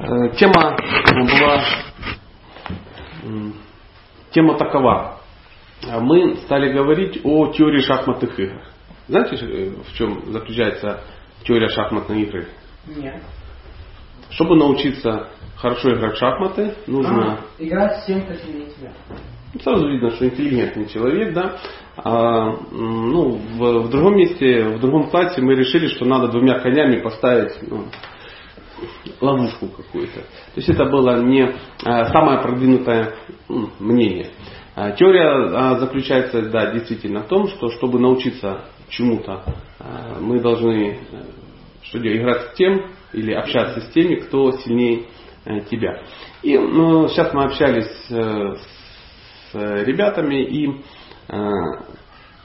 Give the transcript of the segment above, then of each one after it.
Э, тема была, тема такова. Мы стали говорить о теории шахматных игр. Знаете, э, в чем заключается теория шахматной игры? Нет. Чтобы научиться хорошо играть в шахматы, нужно... А, играть с тем, кто сильнее тебя. Сразу видно, что интеллигентный человек, да. А, ну, в, в другом месте, в другом классе мы решили, что надо двумя конями поставить ну, ловушку какую-то. То есть это было не а, самое продвинутое ну, мнение. А, теория а, заключается, да, действительно в том, что чтобы научиться чему-то, а, мы должны э, что делать, играть с тем или общаться с теми, кто сильнее э, тебя. И ну, сейчас мы общались э, с ребятами и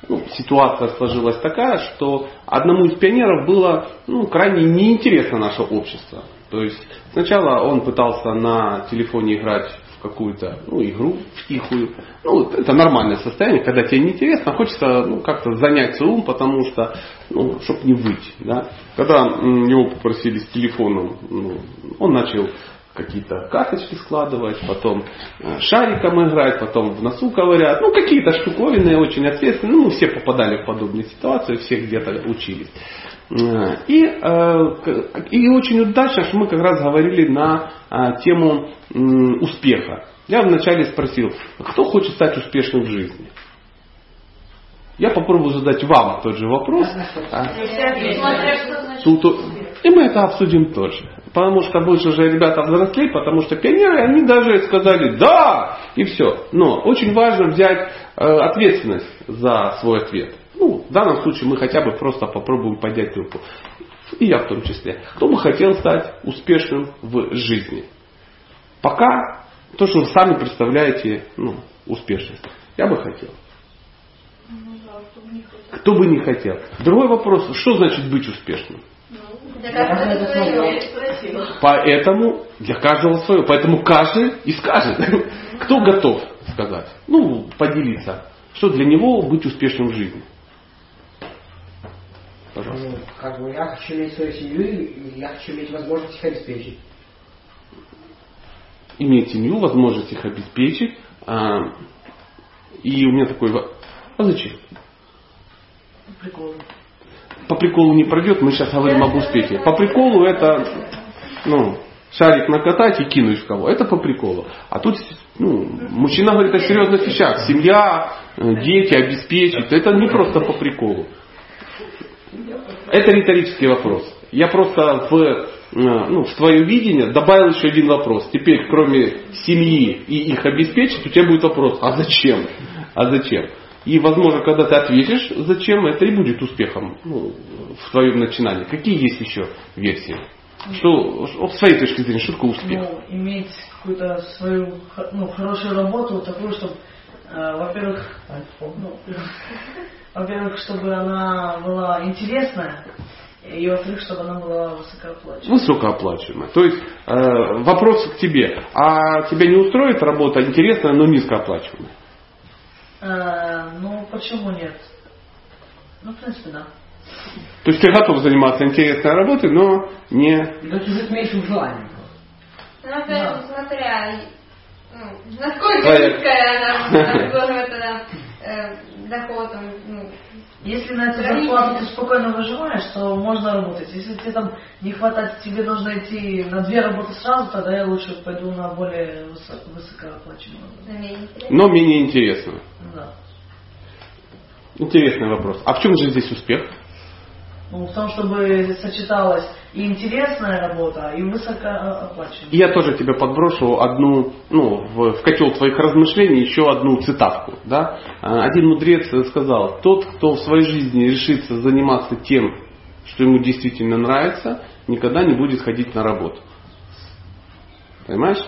ну, ситуация сложилась такая, что одному из пионеров было ну, крайне неинтересно наше общество. То есть сначала он пытался на телефоне играть в какую-то ну, игру в тихую. Ну, это нормальное состояние, когда тебе неинтересно, хочется ну, как-то занять свой ум, потому что, ну, чтобы не выть. Да? Когда его попросили с телефоном, ну, он начал какие-то карточки складывать, потом э, шариком играть, потом в носу ковырять. Ну, какие-то штуковины очень ответственные. Ну, мы все попадали в подобные ситуации, все где-то учились. Э, и, э, и очень удачно, что мы как раз говорили на тему успеха. Я вначале спросил, кто хочет стать успешным в жизни? Я попробую задать вам тот же вопрос. А? Тут, и мы это обсудим тоже. Потому что больше уже ребята взрослее, потому что пионеры, они даже сказали «да» и все. Но очень важно взять э, ответственность за свой ответ. Ну, в данном случае мы хотя бы просто попробуем поднять руку. И я в том числе. Кто бы хотел стать успешным в жизни? Пока то, что вы сами представляете ну, успешность. Я бы хотел. Кто бы не хотел. Другой вопрос, что значит быть успешным? Поэтому для каждого свое. Поэтому каждый и скажет. Кто готов сказать? Ну, поделиться. Что для него быть успешным в жизни? Пожалуйста. Ну, как бы я хочу иметь свою семью, и я хочу иметь возможность их обеспечить. Иметь семью, возможность их обеспечить. А, и у меня такой... А зачем? Прикольно по приколу не пройдет, мы сейчас говорим об успехе. По приколу это, ну, шарик накатать и кинуть в кого. Это по приколу. А тут ну, мужчина говорит о серьезных вещах. Семья, э, дети, обеспечить. Это не просто по приколу. Это риторический вопрос. Я просто в, э, ну, в твое видение добавил еще один вопрос. Теперь, кроме семьи и их обеспечить, у тебя будет вопрос, а зачем? А зачем? И, возможно, когда ты ответишь, зачем, это и будет успехом ну, в твоем начинании. Какие есть еще версии? Что, с своей точки зрения, что такое успех? Ну, иметь какую-то свою ну, хорошую работу, такую, чтобы, во-первых, ну, во-первых, чтобы она была интересная, и во-вторых, чтобы она была высокооплачиваемая. Высокооплачиваемая. То есть э, вопрос к тебе. А тебя не устроит работа интересная, но низкооплачиваемая? Э, ну, почему нет? Ну, в принципе, да. То есть ты готов заниматься интересной работой, но не... Но чужих меньшим желанием. Ну, опять да. смотря, ну, насколько низкая она, э, доход, ну, если на эту зарплату ты спокойно выживаешь, то можно работать. Если тебе там не хватает, тебе нужно идти на две работы сразу, тогда я лучше пойду на более высоко, высокооплачиваемую. Но менее интересно. Да. Интересный вопрос. А в чем же здесь успех? Ну, в том, чтобы сочеталась и интересная работа, и высокооплачиваемая. Я тоже тебе подброшу одну, ну, в, в котел твоих размышлений еще одну цитатку. Да? А, один мудрец сказал, тот, кто в своей жизни решится заниматься тем, что ему действительно нравится, никогда не будет ходить на работу. Понимаешь?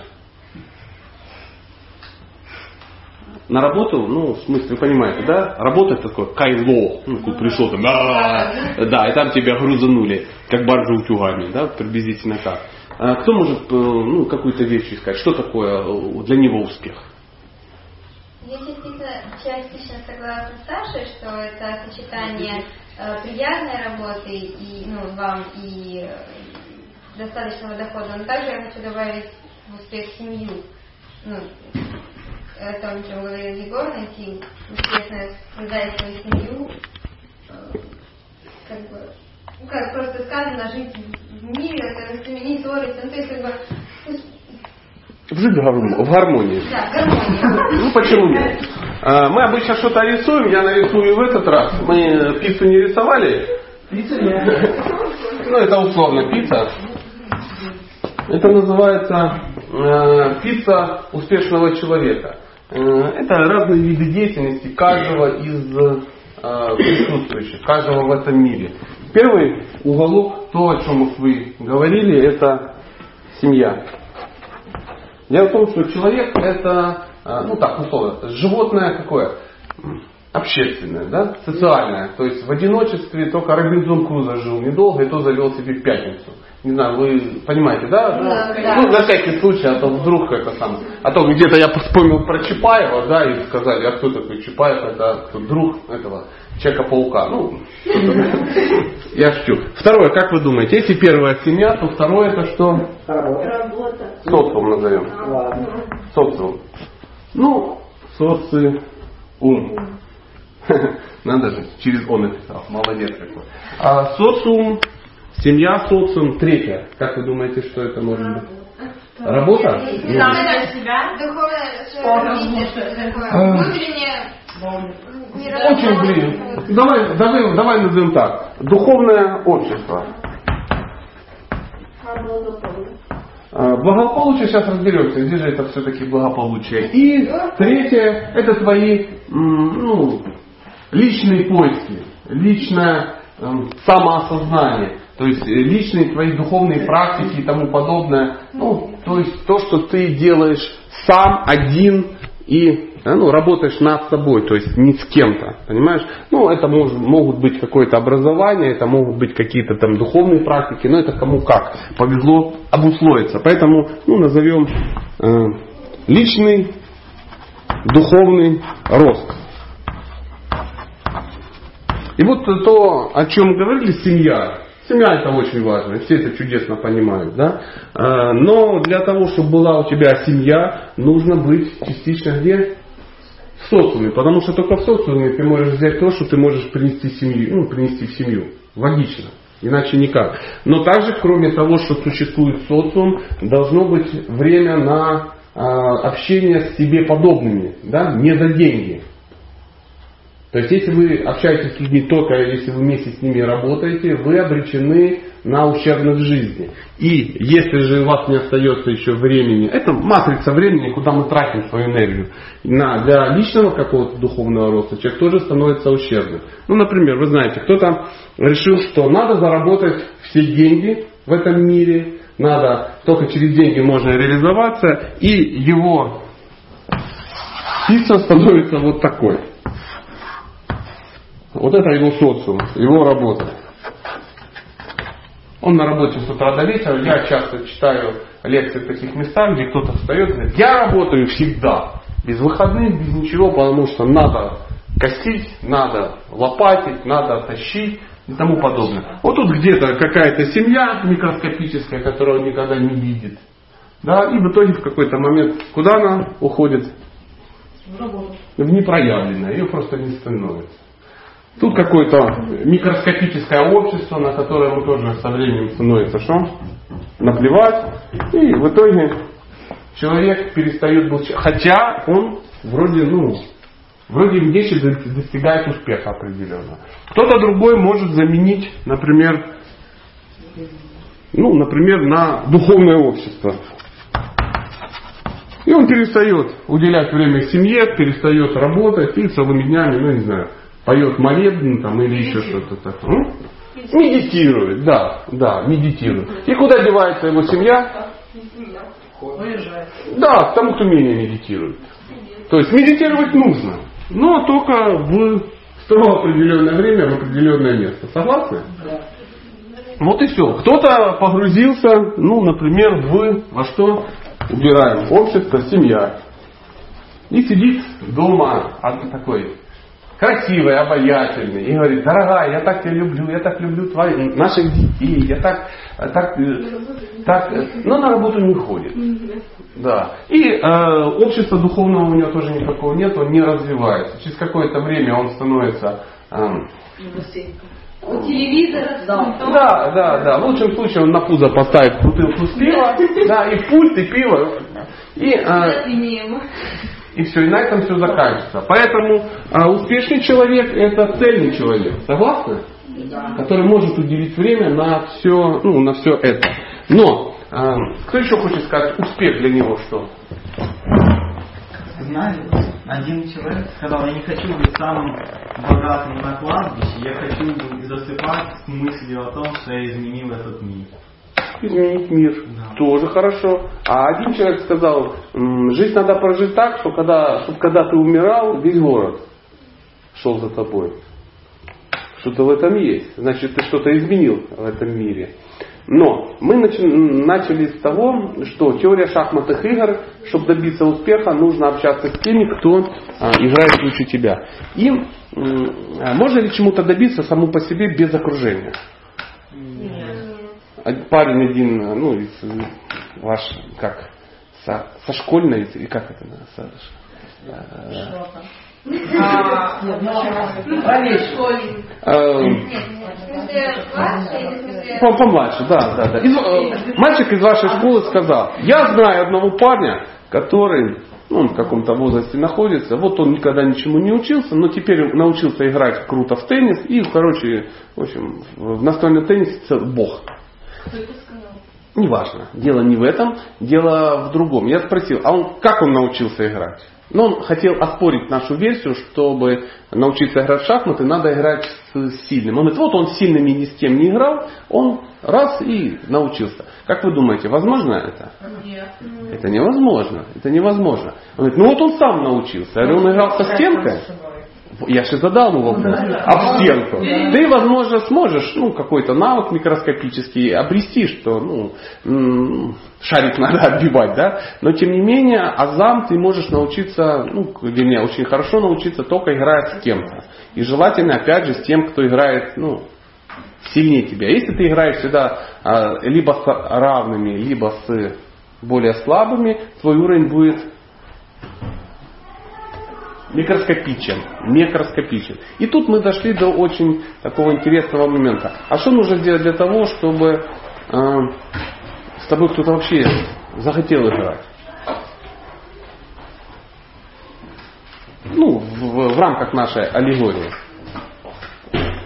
На работу, ну, в смысле, вы понимаете, да? Работа такое кайло, ну, ну пришел там, да, да, и там тебя грузанули, как баржу утюгами, да, приблизительно так. А кто может, э, ну, какую-то вещь сказать, что такое э, для него успех? Я действительно частично согласна с Сашей, что это сочетание э, приятной работы и, ну, вам и достаточного дохода. Но также я хочу добавить в успех семью. Ну, это он чем говорил Егор, найти успешно создать свою семью, как бы, ну, как просто сказано, жить в мире, это не ссориться, ну, то есть, как бы, Жить в гармонии. Да, гармония. Ну почему нет? Мы обычно что-то рисуем, я нарисую в этот раз. Мы пиццу не рисовали. Пицца нет. Ну это условно пицца. Это называется э, пицца успешного человека. Э, это разные виды деятельности каждого из э, присутствующих, каждого в этом мире. Первый уголок, то, о чем вы говорили, это семья. Дело в том, что человек это, э, ну так условно, животное какое? Общественное, да? социальное. То есть в одиночестве только Робинзон Крузо жил недолго, и то завел себе пятницу. Не знаю, вы понимаете, да? Да, ну, да. ну, на всякий случай, а то вдруг это сам. А то где-то я вспомнил про Чапаева, да, и сказали, а кто такой Чапаев, это кто, друг этого Человека-паука. Ну, я шучу. Второе, как вы думаете, если первая семья, то второе это что? Работа. Социум назовем. Ладно. Социум. Ну, социум. Надо же, через он написал. Молодец какой. А социум, семья, социум, третье. Как вы думаете, что это может быть? Работа? Ну, Очень блин. Давай, давай, давай назовем так. Духовное общество. А, Благополучие, сейчас разберемся, где же это все-таки благополучие. И третье, это твои ну, личные поиски, личное самоосознание. То есть э, личные твои духовные практики и тому подобное. Ну, то есть то, что ты делаешь сам, один и э, ну, работаешь над собой, то есть не с кем-то, понимаешь? Ну, это может, могут быть какое-то образование, это могут быть какие-то там духовные практики, но это кому как повезло обусловиться. Поэтому, ну, назовем э, личный духовный рост. И вот то, о чем говорили, семья. Семья это очень важно, все это чудесно понимают, да? А, Но для того, чтобы была у тебя семья, нужно быть частично где? В социуме, потому что только в социуме ты можешь взять то, что ты можешь принести, семью, ну, принести в семью. Логично. Иначе никак. Но также, кроме того, что существует социум, должно быть время на а, общение с себе подобными, да, не за деньги. То есть, если вы общаетесь с людьми только если вы вместе с ними работаете, вы обречены на ущербность жизни. И если же у вас не остается еще времени, это матрица времени, куда мы тратим свою энергию, на, для личного какого-то духовного роста, человек тоже становится ущербным. Ну, например, вы знаете, кто-то решил, что надо заработать все деньги в этом мире, надо только через деньги можно реализоваться, и его пицца становится вот такой. Вот это его социум, его работа. Он на работе с утра до вечера. Я часто читаю лекции в таких местах, где кто-то встает и говорит, я работаю всегда. Без выходных, без ничего, потому что надо косить, надо лопатить, надо тащить и тому подобное. Вот тут где-то какая-то семья микроскопическая, которую он никогда не видит. Да, и в итоге в какой-то момент куда она уходит? В непроявленное, ее просто не становится. Тут какое-то микроскопическое общество, на которое ему тоже со временем становится что? Наплевать. И в итоге человек перестает быть... Хотя он вроде, ну, вроде вещи достигает успеха определенно. Кто-то другой может заменить, например, ну, например, на духовное общество. И он перестает уделять время семье, перестает работать и целыми днями, ну не знаю, поет молебн там или еще что-то такое. Медитирует, да, да, медитирует. И куда девается его семья? Да, к тому, кто менее медитирует. То есть медитировать нужно, но только в строго определенное время, в определенное место. Согласны? Вот и все. Кто-то погрузился, ну, например, в во что? Убираем общество, семья. И сидит дома такой красивый, обаятельный, и говорит, дорогая, я так тебя люблю, я так люблю твоих, наших детей, я так, так, так, но на работу не ходит. Да. И э, общество духовного у него тоже никакого нет, он не развивается. Через какое-то время он становится э, у телевизора. Да. да, да, да. В лучшем случае он на пузо поставит бутылку с пива, да, и пульт, и пиво. И, а, и все, и на этом все заканчивается. Поэтому а, успешный человек это цельный человек. Согласны? Да. Который может уделить время на все, ну, на все это. Но а, кто еще хочет сказать успех для него что? Знаю, один человек сказал, я не хочу быть самым богатым на кладбище, я хочу засыпать с мыслью о том, что я изменил этот мир. Изменить мир. Да. Тоже хорошо. А один человек сказал, жизнь надо прожить так, что когда, чтобы когда ты умирал, весь город шел за тобой. Что-то в этом есть. Значит, ты что-то изменил в этом мире. Но мы начали с того, что теория шахматных игр, чтобы добиться успеха, нужно общаться с теми, кто а, играет лучше тебя. И а можно ли чему-то добиться саму по себе без окружения? Нет. Парень один, ну, из, ваш, как, со, со школьной, и как это, со. А, Помладше, да, да, да. Из, э, мальчик из вашей школы сказал, я знаю одного парня, который ну, он в каком-то возрасте находится, вот он никогда ничему не учился, но теперь научился играть круто в теннис и, короче, в общем, в настольном теннисе бог. Кто это сказал? Неважно. Дело не в этом, дело в другом. Я спросил, а он как он научился играть? Но он хотел оспорить нашу версию, чтобы научиться играть в шахматы, надо играть с сильным. Он говорит, вот он сильными ни с кем не играл, он раз и научился. Как вы думаете, возможно это? Нет. Это невозможно. Это невозможно. Он говорит, ну вот он сам научился. Я говорю, он играл со стенкой? Я же задал ему вопрос. А в стенку. Ты, возможно, сможешь ну, какой-то навык микроскопический обрести, что ну, шарик надо отбивать, да? Но тем не менее, азам ты можешь научиться, ну, вернее, очень хорошо научиться только играя с кем-то. И желательно, опять же, с тем, кто играет, ну, сильнее тебя. Если ты играешь всегда а, либо с равными, либо с более слабыми, твой уровень будет микроскопичен, микроскопичен. И тут мы дошли до очень такого интересного момента. А что нужно сделать для того, чтобы э, с тобой кто-то вообще захотел играть? Ну, в, в рамках нашей аллегории.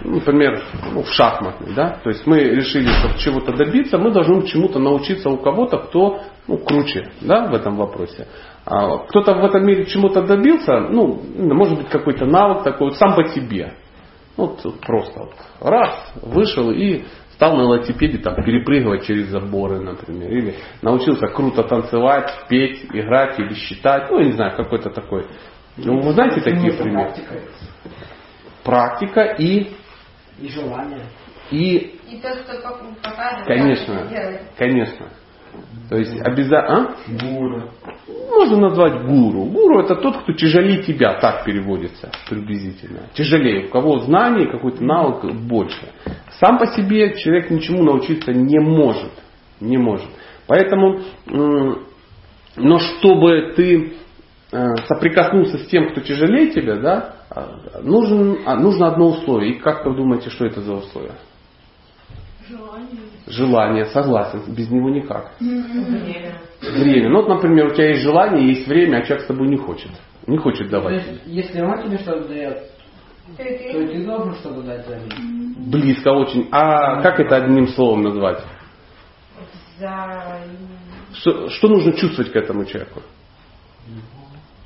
Например, ну, в шахматной, да? То есть мы решили, чтобы чего-то добиться, мы должны чему-то научиться у кого-то, кто ну, круче, да, в этом вопросе. А кто-то в этом мире чему-то добился, ну, может быть, какой-то навык такой, вот сам по себе. Вот просто вот раз, вышел и стал на велосипеде там, перепрыгивать через заборы, например. Или научился круто танцевать, петь, играть или считать. Ну, я не знаю, какой-то такой. Ну, вы знаете такие примеры? Практика и... И желание. И... И то, что показывает. Конечно, конечно. То есть обязательно... А? Гуру. Можно назвать гуру. Гуру это тот, кто тяжелее тебя, так переводится приблизительно. Тяжелее, у кого знаний, какой-то навык больше. Сам по себе человек ничему научиться не может. Не может. Поэтому, но чтобы ты э, соприкоснулся с тем, кто тяжелее тебя, да, нужен, а, нужно одно условие. И как вы думаете, что это за условие? Желание. Желание, согласен, без него никак. Время. Время. Ну, вот, например, у тебя есть желание, есть время, а человек с тобой не хочет. Не хочет То давать. есть, если он тебе что-то дает, то ты. и ты должен что-то дать взамен. Близко очень. А как это одним словом назвать? За... Что, что нужно чувствовать к этому человеку?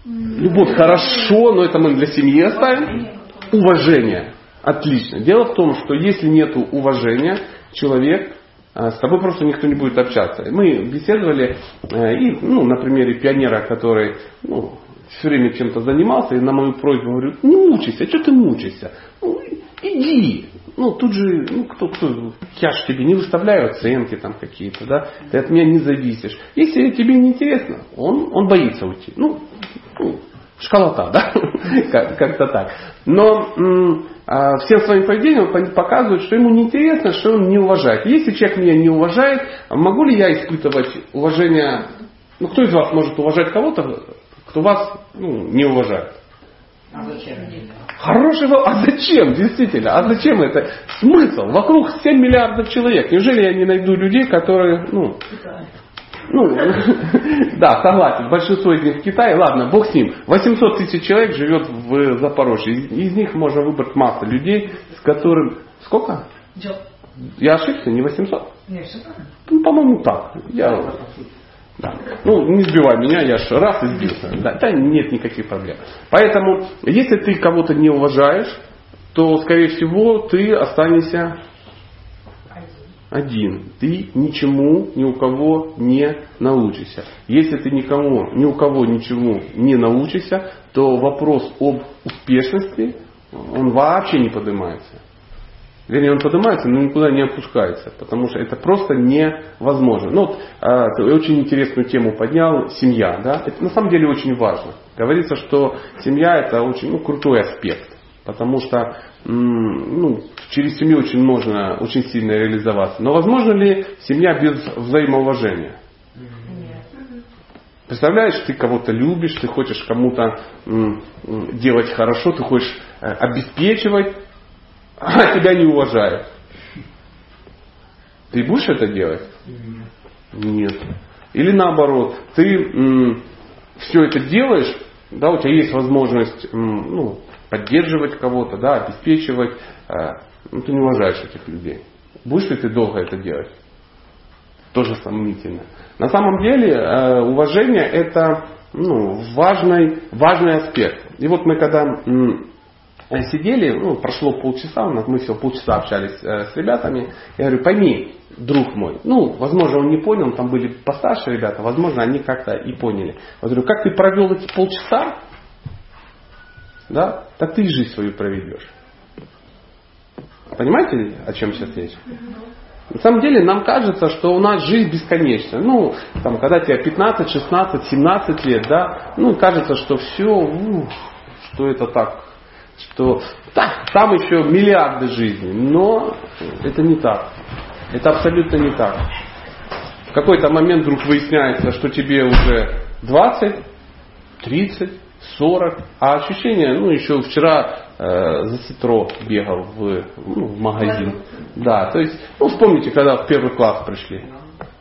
Любовь хорошо, но это мы для семьи оставим. Уважение. Отлично. Дело в том, что если нет уважения, человек, с тобой просто никто не будет общаться. Мы беседовали, э, и, ну, на примере пионера, который ну, все время чем-то занимался, и на мою просьбу говорю, не мучайся, что ты мучаешься? Ну, иди. Ну, тут же, ну, кто, кто, я же тебе не выставляю оценки там какие-то, да, ты от меня не зависишь. Если тебе не интересно, он, он боится уйти. Ну, ну, школота, да? Как-то так. Но а, всем своим поведением он показывает, что ему неинтересно, что он не уважает. Если человек меня не уважает, могу ли я испытывать уважение? Ну, кто из вас может уважать кого-то, кто вас ну, не уважает? А зачем? Вопрос. А зачем? Действительно. А зачем это? Смысл? Вокруг 7 миллиардов человек. Неужели я не найду людей, которые, ну, ну, да, согласен. Большинство из них в Китае. Ладно, бог с ним. 800 тысяч человек живет в Запорожье. Из, из них можно выбрать массу людей, с которым... Сколько? Я ошибся, не 800? Нет, все правильно. Ну, по-моему, так. Я... Да. Ну, не сбивай меня, я же раз и сбился. Да, да, нет никаких проблем. Поэтому, если ты кого-то не уважаешь, то, скорее всего, ты останешься один. Ты ничему, ни у кого не научишься. Если ты никому, ни у кого ничему не научишься, то вопрос об успешности, он вообще не поднимается. Вернее, он поднимается, но никуда не опускается, потому что это просто невозможно. Ну, вот, э, очень интересную тему поднял, семья. Да? Это на самом деле очень важно. Говорится, что семья это очень ну, крутой аспект, потому что ну, через семью очень можно очень сильно реализоваться. Но возможно ли семья без взаимоуважения? Представляешь, ты кого-то любишь, ты хочешь кому-то делать хорошо, ты хочешь э, обеспечивать, а тебя не уважают. Ты будешь это делать? Нет. Или наоборот, ты все это делаешь, да, у тебя есть возможность ну, поддерживать кого-то, да, обеспечивать, э, ну, ты не уважаешь этих людей. Будешь ли ты долго это делать? Тоже сомнительно. На самом деле э, уважение это ну, важный, важный аспект. И вот мы когда сидели, ну, прошло полчаса, у нас мы все полчаса общались э, с ребятами. Я говорю, пойми, друг мой, ну, возможно, он не понял, там были постарше ребята, возможно, они как-то и поняли. Я говорю, как ты провел эти полчаса, да, так ты и жизнь свою проведешь. Понимаете, о чем сейчас речь? На самом деле нам кажется, что у нас жизнь бесконечна. Ну, там, когда тебе 15, 16, 17 лет, да, ну, кажется, что все, ух, что это так что так, там еще миллиарды жизней, но это не так. Это абсолютно не так. В какой-то момент вдруг выясняется, что тебе уже 20, 30, 40, а ощущение, ну еще вчера э, за ситро бегал в, ну, в магазин. Да, то есть, ну вспомните, когда в первый класс пришли.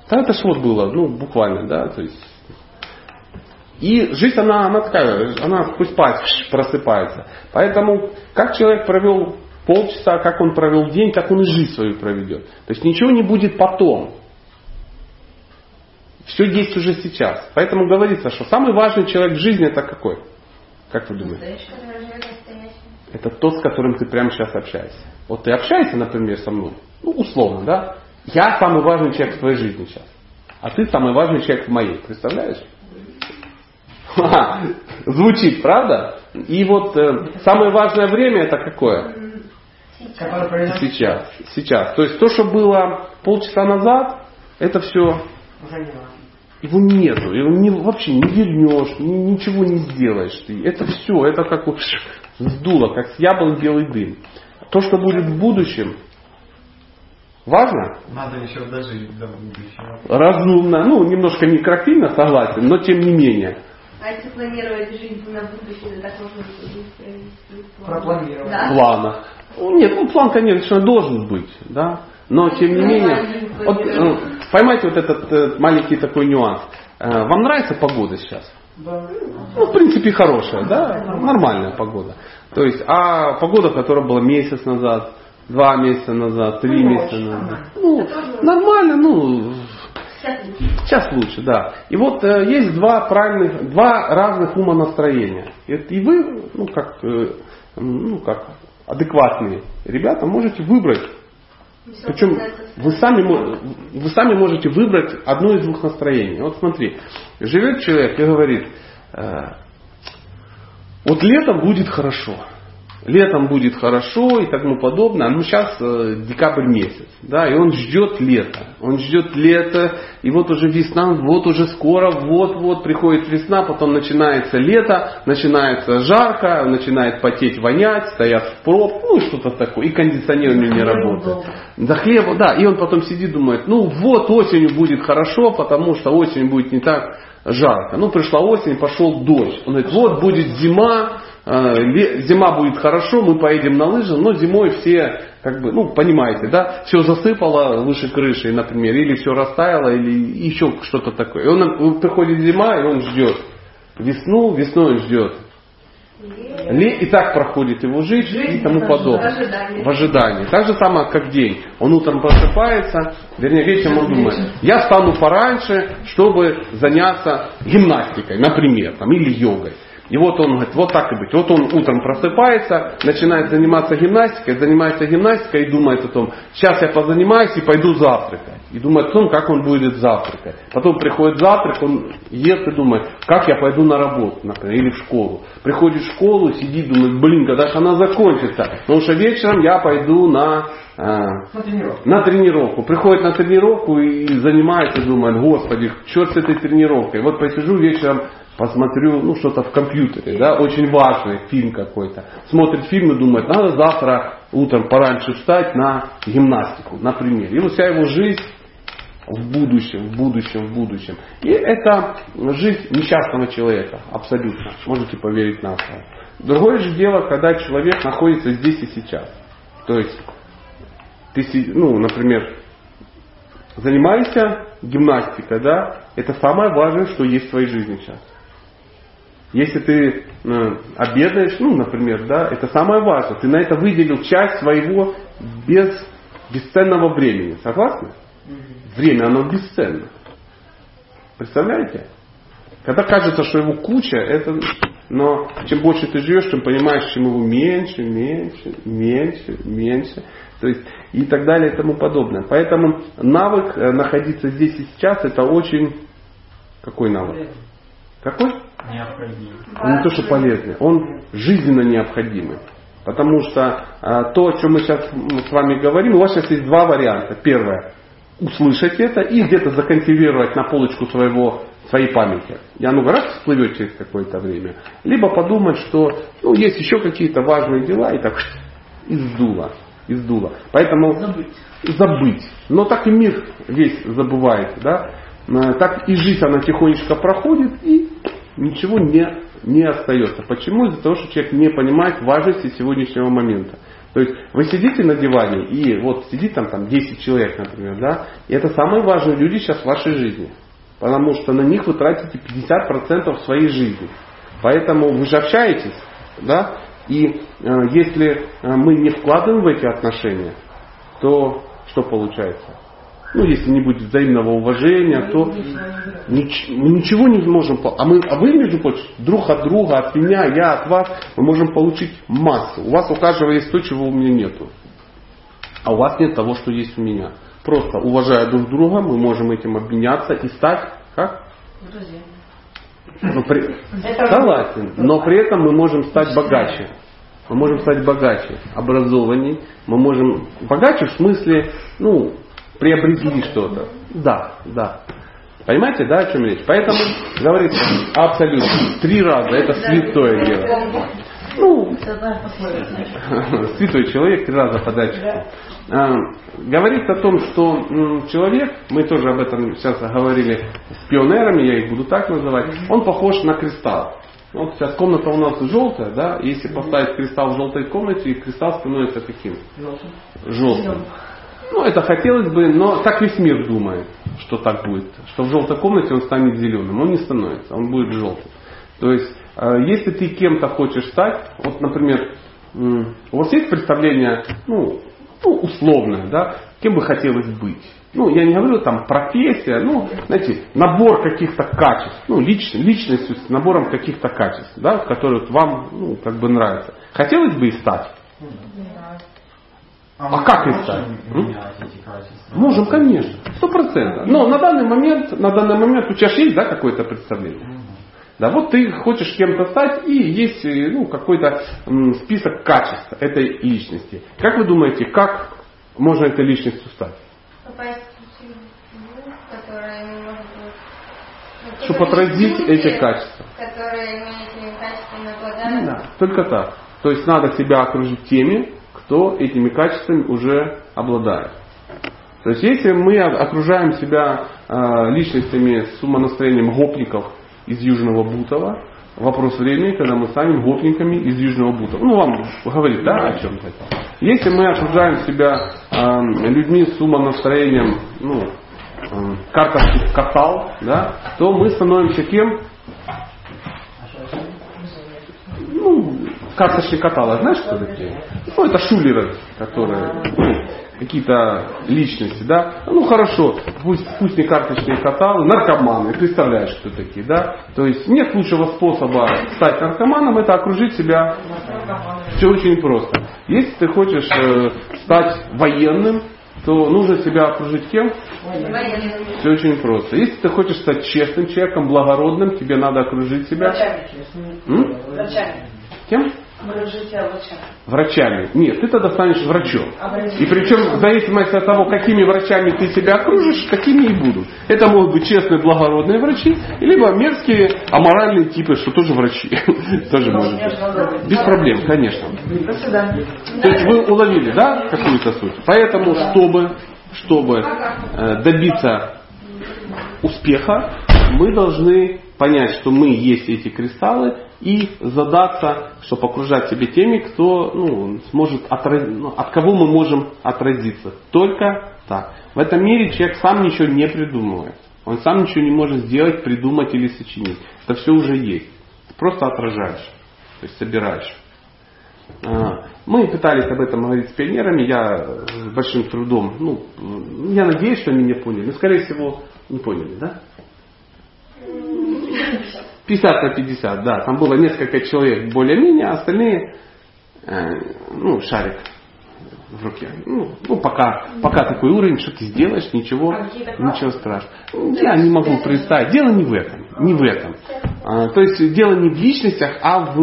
Да это ж вот было, ну буквально, да, то есть и жизнь, она, она такая, она сквозь пальцы просыпается. Поэтому, как человек провел полчаса, как он провел день, так он и жизнь свою проведет. То есть ничего не будет потом. Все есть уже сейчас. Поэтому говорится, что самый важный человек в жизни это какой? Как вы думаете? Это тот, с которым ты прямо сейчас общаешься. Вот ты общаешься, например, со мной, ну, условно, да? Я самый важный человек в твоей жизни сейчас. А ты самый важный человек в моей. Представляешь? Звучит, правда? И вот э, самое важное время это какое? Сейчас. Сейчас. То есть то, что было полчаса назад, это все его нету, его не, вообще не вернешь, ни, ничего не сделаешь ты. Это все, это как вот сдуло, как с яблок белый дым. То, что будет в будущем, важно? Надо еще дожить до будущего. Разумно, ну немножко не крапильно, согласен, но тем не менее. А если планировать жизнь на будущее, так можно Пропланировать. Да? Плана. Ну, нет, ну план, конечно, должен быть, да. Но тем не менее, вот, ну, поймайте вот этот э, маленький такой нюанс. Э, вам нравится погода сейчас? Да. Ну, в принципе, хорошая, да, нормальная погода. То есть, а погода, которая была месяц назад, два месяца назад, три месяца назад. Ну, нормально, ну, Сейчас лучше, да. И вот э, есть два правильных, два разных умонастроения. И, и вы, ну как, э, ну как адекватные ребята, можете выбрать. Причем вы сами, вы сами можете выбрать одно из двух настроений. Вот смотри, живет человек и говорит, э, вот летом будет хорошо. Летом будет хорошо и тому подобное. Ну, сейчас э, декабрь месяц, да, и он ждет лета. Он ждет лета, и вот уже весна, вот уже скоро, вот-вот приходит весна, потом начинается лето, начинается жарко, начинает потеть, вонять, стоят в проб, ну, что-то такое, и него не работает. За хлеба, да, и он потом сидит, думает, ну, вот осенью будет хорошо, потому что осень будет не так жарко. Ну, пришла осень, пошел дождь. Он говорит, вот будет зима, зима будет хорошо, мы поедем на лыжи, но зимой все, как бы, ну, понимаете, да, все засыпало выше крыши, например, или все растаяло, или еще что-то такое. И он, приходит зима, и он ждет весну, весной он ждет и так проходит его жизнь, жизнь и тому подобное. В ожидании. в ожидании. Так же самое, как день. Он утром просыпается, вернее вечером он думает, я встану пораньше, чтобы заняться гимнастикой, например, там, или йогой. И вот он говорит, вот так и быть. Вот он утром просыпается, начинает заниматься гимнастикой, занимается гимнастикой и думает о том, сейчас я позанимаюсь и пойду завтракать. И думает о том, как он будет завтракать. Потом приходит завтрак, он ест и думает, как я пойду на работу, например, или в школу. Приходит в школу, сидит, думает, блин, когда же она закончится. Потому что вечером я пойду на а, на тренировку. на тренировку. Приходит на тренировку и занимается, думает, господи, черт с этой тренировкой. Вот посижу вечером посмотрю, ну, что-то в компьютере, да, очень важный фильм какой-то. Смотрит фильм и думает, надо завтра утром пораньше встать на гимнастику, например. И вот вся его жизнь в будущем, в будущем, в будущем. И это жизнь несчастного человека, абсолютно. Можете поверить на слово. Другое же дело, когда человек находится здесь и сейчас. То есть, ты, ну, например, занимаешься гимнастикой, да, это самое важное, что есть в твоей жизни сейчас. Если ты э, обедаешь, ну, например, да, это самое важное. Ты на это выделил часть своего без, бесценного времени. Согласны? Время, оно бесценно. Представляете? Когда кажется, что его куча, это, но чем больше ты живешь, тем понимаешь, чем его меньше, меньше, меньше, меньше. То есть и так далее и тому подобное. Поэтому навык э, находиться здесь и сейчас это очень какой навык? Какой? Необходимый. Он не то, что полезный, он жизненно необходимый. Потому что а, то, о чем мы сейчас с вами говорим, у вас сейчас есть два варианта. Первое, услышать это и где-то законсервировать на полочку своего, своей памяти. И оно раз всплывет через какое-то время. Либо подумать, что ну, есть еще какие-то важные дела, и так и сдуло. И сдуло. Поэтому забыть. забыть. Но так и мир весь забывает. Да? А, так и жизнь, она тихонечко проходит, и ничего не, не остается. Почему? Из-за того, что человек не понимает важности сегодняшнего момента. То есть вы сидите на диване, и вот сидит там, там 10 человек, например, да, и это самые важные люди сейчас в вашей жизни. Потому что на них вы тратите 50% своей жизни. Поэтому вы же общаетесь, да, и э, если э, мы не вкладываем в эти отношения, то что получается? Ну, если не будет взаимного уважения, то мы ничего не можем... А, мы, а вы, между прочим, друг от друга, от меня, я от вас, мы можем получить массу. У вас у каждого есть то, чего у меня нету. А у вас нет того, что есть у меня. Просто уважая друг друга, мы можем этим обменяться и стать, как? Но при... Согласен. Но при этом мы можем стать богаче. Мы можем стать богаче, образованней. Мы можем богаче в смысле, ну, приобрели что-то. Да, да. Понимаете, да, о чем речь? Поэтому говорится абсолютно три раза, это святое дело. Ну, святой человек три раза подача. А, говорит о том, что человек, мы тоже об этом сейчас говорили с пионерами, я их буду так называть, он похож на кристалл. Вот сейчас комната у нас желтая, да, если поставить кристалл в желтой комнате, кристалл становится каким? Желтым. Ну, это хотелось бы, но так весь мир думает, что так будет. Что в желтой комнате он станет зеленым. Он не становится, он будет желтым. То есть, э, если ты кем-то хочешь стать, вот, например, у вас есть представление, ну, ну, условное, да, кем бы хотелось быть? Ну, я не говорю там профессия, ну, знаете, набор каких-то качеств, ну, лич, личность с набором каких-то качеств, да, которые вам, ну, как бы нравятся. Хотелось бы и стать? А, а как их стать? Можем, конечно, сто процентов. Но на данный момент, на данный момент у тебя есть, да, какое-то представление? Да, вот ты хочешь кем-то стать, и есть э, ну, какой-то список качеств этой личности. Как вы думаете, как можно этой личностью стать? Попасть в быть... ну, Чтобы которые отразить люди, эти качества. Которые мы этими качествами Да, только так. То есть надо себя окружить теми, кто этими качествами уже обладает. То есть если мы окружаем себя э, личностями с умонастроением гопников из Южного Бутова, вопрос времени, когда мы станем гопниками из Южного Бутова. Ну, вам говорит, да, о чем-то. Если мы окружаем себя э, людьми с умонастроением, ну, э, карточных катал, да, то мы становимся кем? Карточный каталог, знаешь, что такие? Ну, это шулеры, которые, ну, какие-то личности, да. Ну, хорошо, пусть, пусть не карточные каталы, наркоманы, представляешь, кто такие, да. То есть нет лучшего способа стать наркоманом, это окружить себя все очень просто. Если ты хочешь э, стать военным, то нужно себя окружить кем? Военными. Все очень просто. Если ты хочешь стать честным человеком, благородным, тебе надо окружить себя? Врачами. кем? Врачами. Нет, ты тогда станешь врачом. И причем в зависимости от того, какими врачами ты себя окружишь, такими и будут. Это могут быть честные, благородные врачи, либо мерзкие, аморальные типы, что тоже врачи. Тоже может быть. Без проблем, конечно. То есть вы уловили, да, какую-то суть? Поэтому, чтобы, чтобы э, добиться успеха, мы должны понять, что мы есть эти кристаллы и задаться, чтобы окружать себя теми, кто ну, сможет отра- ну, от кого мы можем отразиться. Только так. В этом мире человек сам ничего не придумывает. Он сам ничего не может сделать, придумать или сочинить. Это все уже есть. Просто отражаешь, то есть собираешь. А, Мы пытались об этом говорить с пионерами, я с большим трудом, ну, я надеюсь, что они меня поняли, но скорее всего не поняли, да? 50 на 50, да, там было несколько человек более-менее, а остальные, э, ну, шарик в руке. Ну, ну, пока, пока такой уровень, что ты сделаешь, ничего, А ничего страшного. Я не могу представить. Дело не в этом. Не в этом. А, то есть дело не в личностях, а в,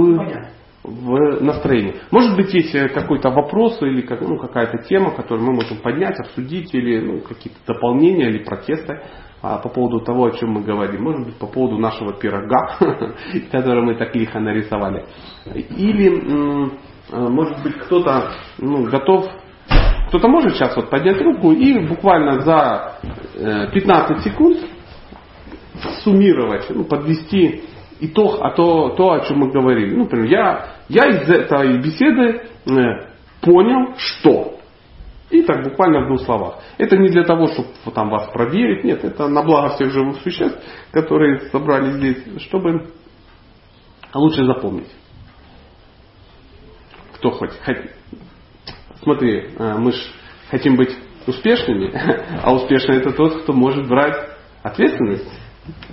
в настроении. Может быть, есть э, какой-то вопрос или как, ну, какая-то тема, которую мы можем поднять, обсудить, или ну, какие-то дополнения или протесты а, по поводу того, о чем мы говорим. Может быть, по поводу нашего пирога, который мы так лихо нарисовали. Или, э, может быть, кто-то ну, готов кто-то может сейчас вот поднять руку и буквально за э, 15 секунд суммировать, ну, подвести итог, а то, то, о чем мы говорили. Ну, например, я, я из этой беседы э, понял, что. И так буквально в двух словах. Это не для того, чтобы там вас проверить, нет, это на благо всех живых существ, которые собрались здесь, чтобы лучше запомнить. Кто хоть, хоть смотри, э, мы же хотим быть успешными, а успешный это тот, кто может брать ответственность.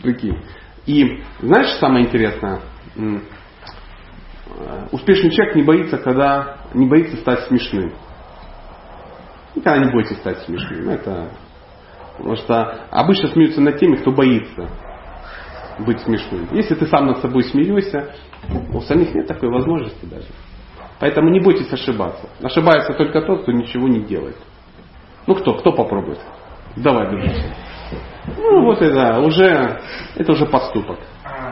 Прикинь. И знаешь, самое интересное? Э, Успешный человек не боится, когда не боится стать смешным. Никогда не бойтесь стать смешным. Это, потому что обычно смеются над теми, кто боится быть смешным. Если ты сам над собой смеешься, у самих нет такой возможности даже. Поэтому не бойтесь ошибаться. Ошибается только тот, кто ничего не делает. Ну кто? Кто попробует? Давай, дружище. Ну вот это уже, это уже поступок.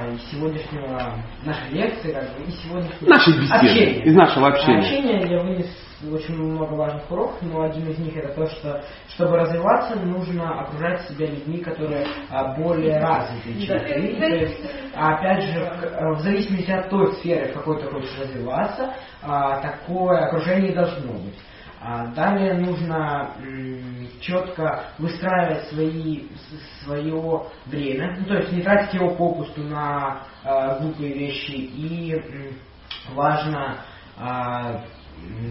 А, из сегодняшнего нашей лекции, как бы, и сегодняшнего Нашей беседы, общения. из нашего общения. Общение я вынес очень много важных уроков, но один из них это то, что чтобы развиваться, нужно окружать себя людьми, которые а, более развиты, чем ты. То есть, опять же, в, в зависимости от той сферы, в какой ты хочешь развиваться, а, такое окружение должно быть. А Далее нужно четко выстраивать свои, свое время, ну, то есть не тратить его попусту на а, глупые вещи. И важно, м,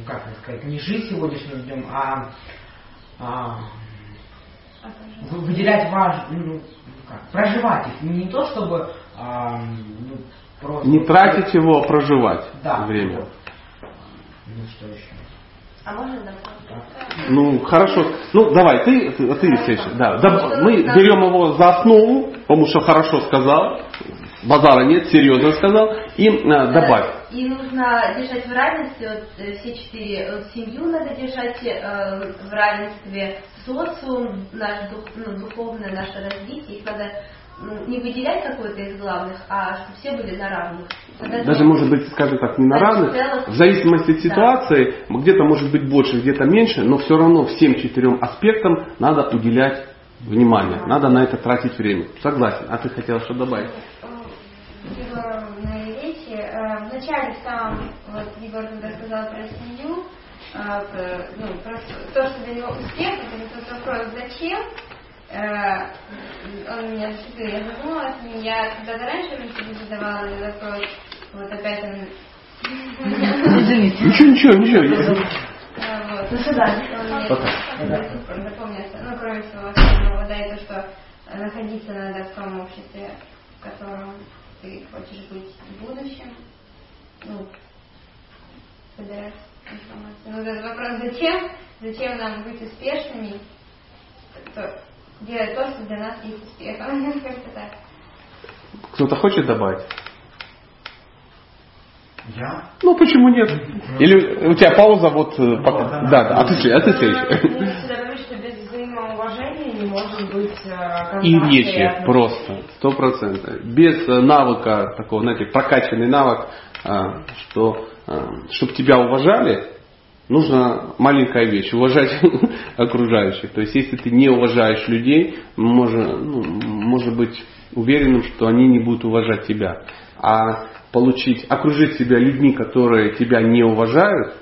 как это сказать, не жить сегодняшним днем, а, а, вы- выделять важ, ну, как, проживать их. Не то чтобы а, ну, просто... Не тратить его, а проживать Да. время. Ну что еще? А можно? Ну, хорошо. Ну, давай, ты, ты, ты следующий. Да. Да, мы берем его за основу, потому что хорошо сказал. базара нет, серьезно сказал, и э, добавь. И нужно держать в равенстве, вот, э, все четыре, вот, семью надо держать э, в равенстве, социум, наш дух, ну, духовное наше развитие, их надо ну, не выделять какой-то из главных, а чтобы все были на равных. Тогда Даже может быть, скажем так, не на равных, в зависимости от Да. ситуации, где-то может быть больше, где-то меньше, но все равно всем четырем аспектам надо уделять внимание, надо на это тратить время. Согласен. А ты хотела что добавить? На речи. Э, Вначале сам, вот Егор когда сказал про семью, э, про, ну, про то, что для него успех, это вопрос, зачем, э, он меня зацепил, я задумалась, я когда-то раньше себе задавала этот вопрос, вот опять он... Извините. Ничего, ничего, ничего. Э, вот. До свидания. Он Пока. запомнился. Ну, кроме всего остального, да, и то, что э, находиться надо в том обществе, в котором ты хочешь быть в будущем. Ну, собирать информацию. Ну, этот вопрос, зачем? Зачем нам быть успешными? Делать то, что для нас есть успехом. Как-то так. Кто-то хочет добавить? Я? Ну почему нет? Или у тебя пауза вот э, пока. Да, да. А ты, а ты следующий. Ну, всегда говорю, что без взаимоуважения не может быть э, контакта И речи просто, сто процентов. Без э, навыка, такого, знаете, прокачанный навык, а, что чтобы тебя уважали, нужна маленькая вещь, уважать окружающих. То есть если ты не уважаешь людей, можно, ну, может быть уверенным, что они не будут уважать тебя. А получить, окружить себя людьми, которые тебя не уважают,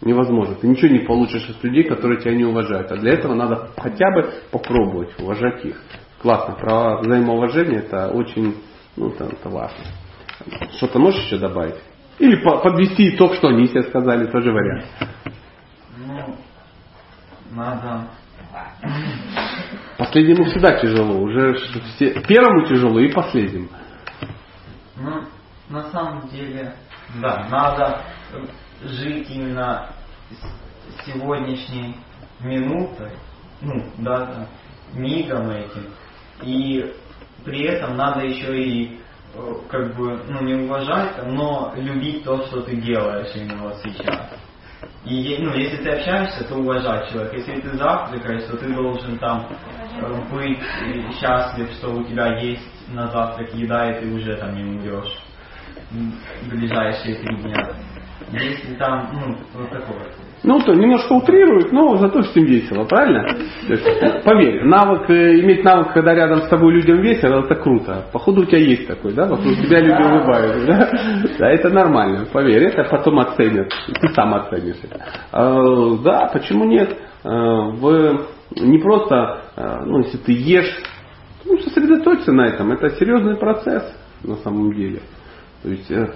невозможно. Ты ничего не получишь от людей, которые тебя не уважают. А для этого надо хотя бы попробовать уважать их. Классно. Про взаимоуважение это очень, ну, это, это важно. Что-то можешь еще добавить? Или по- подвести итог, что они тебе сказали, тоже вариант. Ну, надо... Последнему всегда тяжело. Уже все, первому тяжело и последнему. Ну, на самом деле, да, надо жить именно сегодняшней минутой, ну, да, там, мигом этим. И при этом надо еще и как бы, ну, не уважать, но любить то, что ты делаешь именно вот сейчас. И ну, если ты общаешься, то уважать человека. Если ты завтракаешь, то ты должен там э, быть счастлив, что у тебя есть на завтрак еда, и ты уже там не умрешь в ближайшие три дня. Если там, ну, вот такое. Ну, то немножко утрирует, но зато всем весело, правильно? То есть, поверь, навык, э, иметь навык, когда рядом с тобой людям весело, это круто. Походу у тебя есть такой, да? Вокруг тебя люди улыбаются, да? Да, это нормально, поверь, это потом оценят. Ты сам оценишь это. Э, Да, почему нет? Э, В не просто, э, ну, если ты ешь, ну, сосредоточься на этом. Это серьезный процесс на самом деле. То есть э,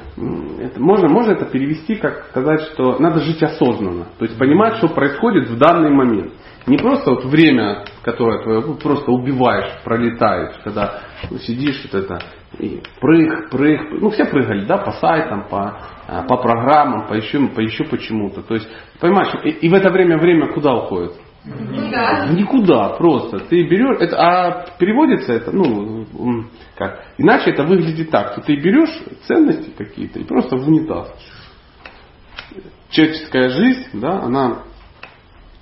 это, можно, можно это перевести, как сказать, что надо жить осознанно. То есть понимать, что происходит в данный момент. Не просто вот время, которое твое ну, просто убиваешь, пролетает, когда ну, сидишь вот это и прыг, прыг, ну все прыгали, да, по сайтам, по, а, по программам, по еще, по еще почему-то. То есть, понимаешь, и, и в это время время куда уходит? Да. Никуда просто. Ты берешь, это, а переводится это, ну, как, иначе это выглядит так, что ты берешь ценности какие-то и просто в унитаз. Человеческая жизнь, да, она,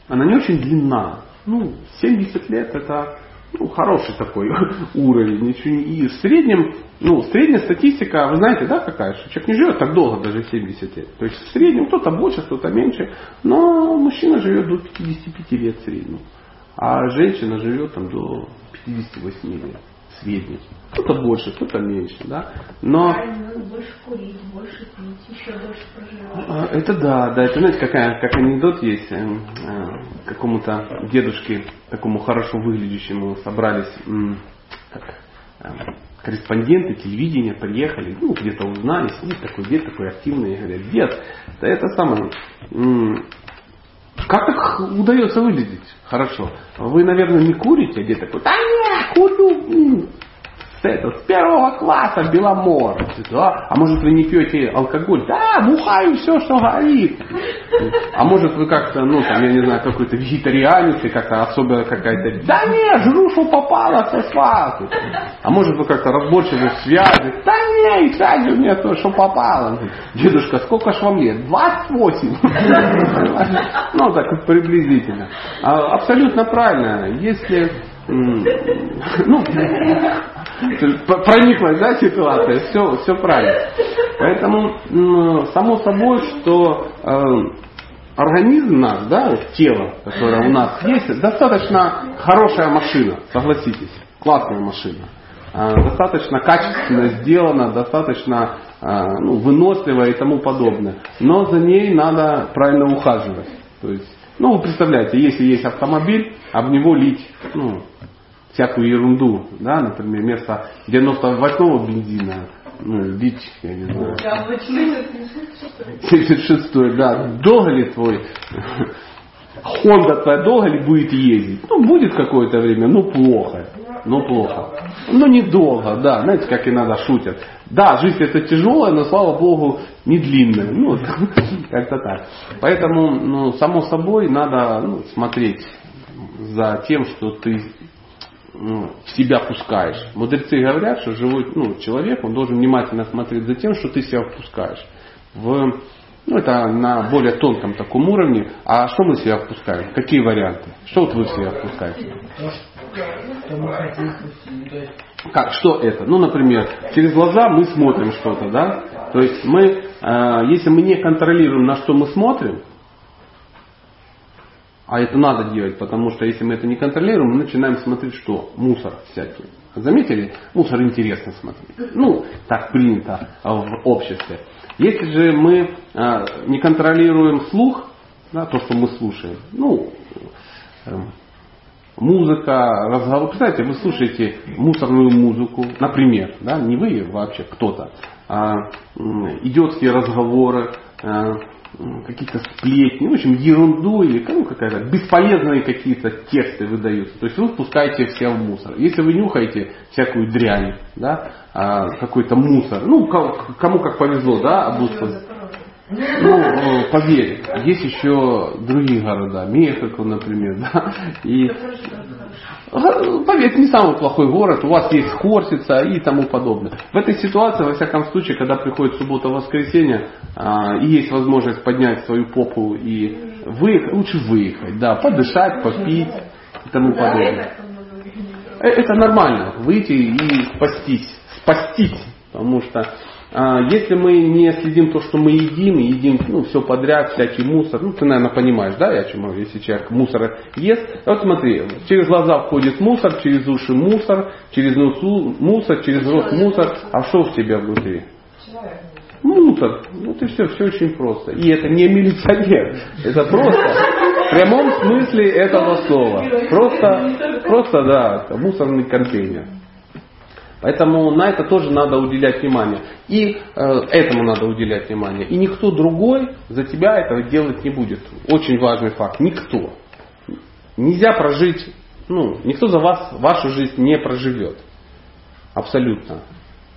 она не очень длинна. Ну, 70 лет это ну, хороший такой уровень. Ничего не- И в среднем, ну, средняя статистика, вы знаете, да, какая, что человек не живет так долго, даже 70 лет. То есть в среднем кто-то больше, кто-то меньше, но мужчина живет до 55 лет в среднем, а женщина живет там до 58 лет в среднем. Кто-то больше, кто-то меньше, да. Но больше курить, больше пить, еще больше проживать. а, Это да, да, это знаете, какая, как анекдот есть, эм, э, какому-то дедушке, такому хорошо выглядящему, собрались как, эм, корреспонденты телевидения, приехали, ну, где-то узнали, сидит такой дед, такой активный, и говорят, дед, да это самое, как так удается выглядеть? Хорошо? Вы, наверное, не курите, а дед такой, да нет, курю, это, с первого класса Беломор. Да? А может вы не пьете алкоголь? Да, бухаю все, что горит. А может вы как-то, ну там, я не знаю, какой-то вегетарианец и как-то особенно какая-то, да не, жру, что попало со сваты. А может вы как-то разборчивы в связи? Да не, и связи у меня то, что попало. Дедушка, сколько ж вам лет? 28. Ну, так приблизительно. А, абсолютно правильно. Если ну, прониклась, да, ситуация, все, все правильно. Поэтому, само собой, что э, организм наш, да, тело, которое у нас есть, достаточно хорошая машина, согласитесь, классная машина. Э, достаточно качественно сделана, достаточно э, ну, выносливая и тому подобное. Но за ней надо правильно ухаживать. То есть, ну, вы представляете, если есть автомобиль, об него лить, ну, всякую ерунду, да, например, вместо 98-го бензина, ну, лить, я не знаю, 76-й, да, долго ли твой Honda твоя долго ли будет ездить? Ну, будет какое-то время, ну, плохо, ну, плохо. Ну, недолго, да, знаете, как иногда шутят. Да, жизнь это тяжелая, но, слава богу, не длинная. Ну, как-то так. Поэтому, ну, само собой, надо ну, смотреть за тем, что ты в себя пускаешь. Мудрецы говорят, что живой ну, человек, он должен внимательно смотреть за тем, что ты себя впускаешь. В, ну, это на более тонком таком уровне. А что мы себя впускаем? Какие варианты? Что вот вы себя впускаете? Как, что это? Ну, например, через глаза мы смотрим что-то, да? То есть мы, э, если мы не контролируем, на что мы смотрим, а это надо делать, потому что если мы это не контролируем, мы начинаем смотреть что? Мусор всякий. Заметили? Мусор интересно смотреть. Ну, так принято в обществе. Если же мы э, не контролируем слух, да, то, что мы слушаем, ну, э, музыка, разговор. Представляете, вы слушаете мусорную музыку, например, да, не вы вообще, кто-то, а, идиотские разговоры, а, какие-то сплетни, в общем, ерунду или ну, какая-то бесполезные какие-то тексты выдаются. То есть вы впускаете все в мусор. Если вы нюхаете всякую дрянь, да, а, какой-то мусор, ну, кому как повезло, да, обусловить. Ну, э, поверь, есть еще другие города, Мехико, например, да, и Поверь, это не самый плохой город, у вас есть Хортица и тому подобное. В этой ситуации, во всяком случае, когда приходит суббота-воскресенье, а, и есть возможность поднять свою попу и выехать, лучше выехать, да, подышать, попить и тому подобное. Э, это нормально, выйти и спастись, спастись, потому что если мы не следим то, что мы едим, едим ну, все подряд, всякий мусор, ну ты, наверное, понимаешь, да, я чем говорю, если человек мусор ест. Вот смотри, через глаза входит мусор, через уши мусор, через нос мусор, через рот мусор, а что в тебя внутри? Мусор. Вот и все, все очень просто. И это не милиционер, это просто в прямом смысле этого слова. Просто, просто да, мусорный контейнер. Поэтому на это тоже надо уделять внимание. И э, этому надо уделять внимание. И никто другой за тебя этого делать не будет. Очень важный факт. Никто. Нельзя прожить, ну, никто за вас вашу жизнь не проживет. Абсолютно.